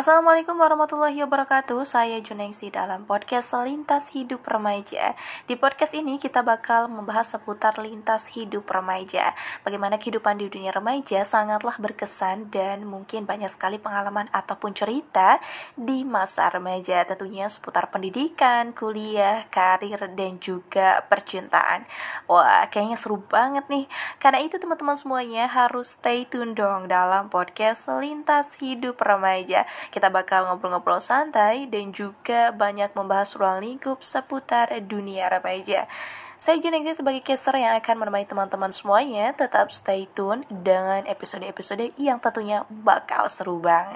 Assalamualaikum warahmatullahi wabarakatuh. Saya Junengsi dalam podcast Lintas Hidup Remaja. Di podcast ini kita bakal membahas seputar lintas hidup remaja. Bagaimana kehidupan di dunia remaja sangatlah berkesan Dan mungkin banyak sekali pengalaman ataupun cerita di masa remaja. Tentunya seputar pendidikan, kuliah, karir, dan juga percintaan. Wah kayaknya seru banget nih. Karena itu teman-teman semuanya harus stay tune dong dalam podcast Lintas Hidup Remaja kita bakal ngobrol-ngobrol santai dan juga banyak membahas ruang lingkup seputar dunia remaja. Saya Junengsi sebagai caster yang akan menemani teman-teman semuanya. Tetap stay tune dengan episode-episode yang tentunya bakal seru banget.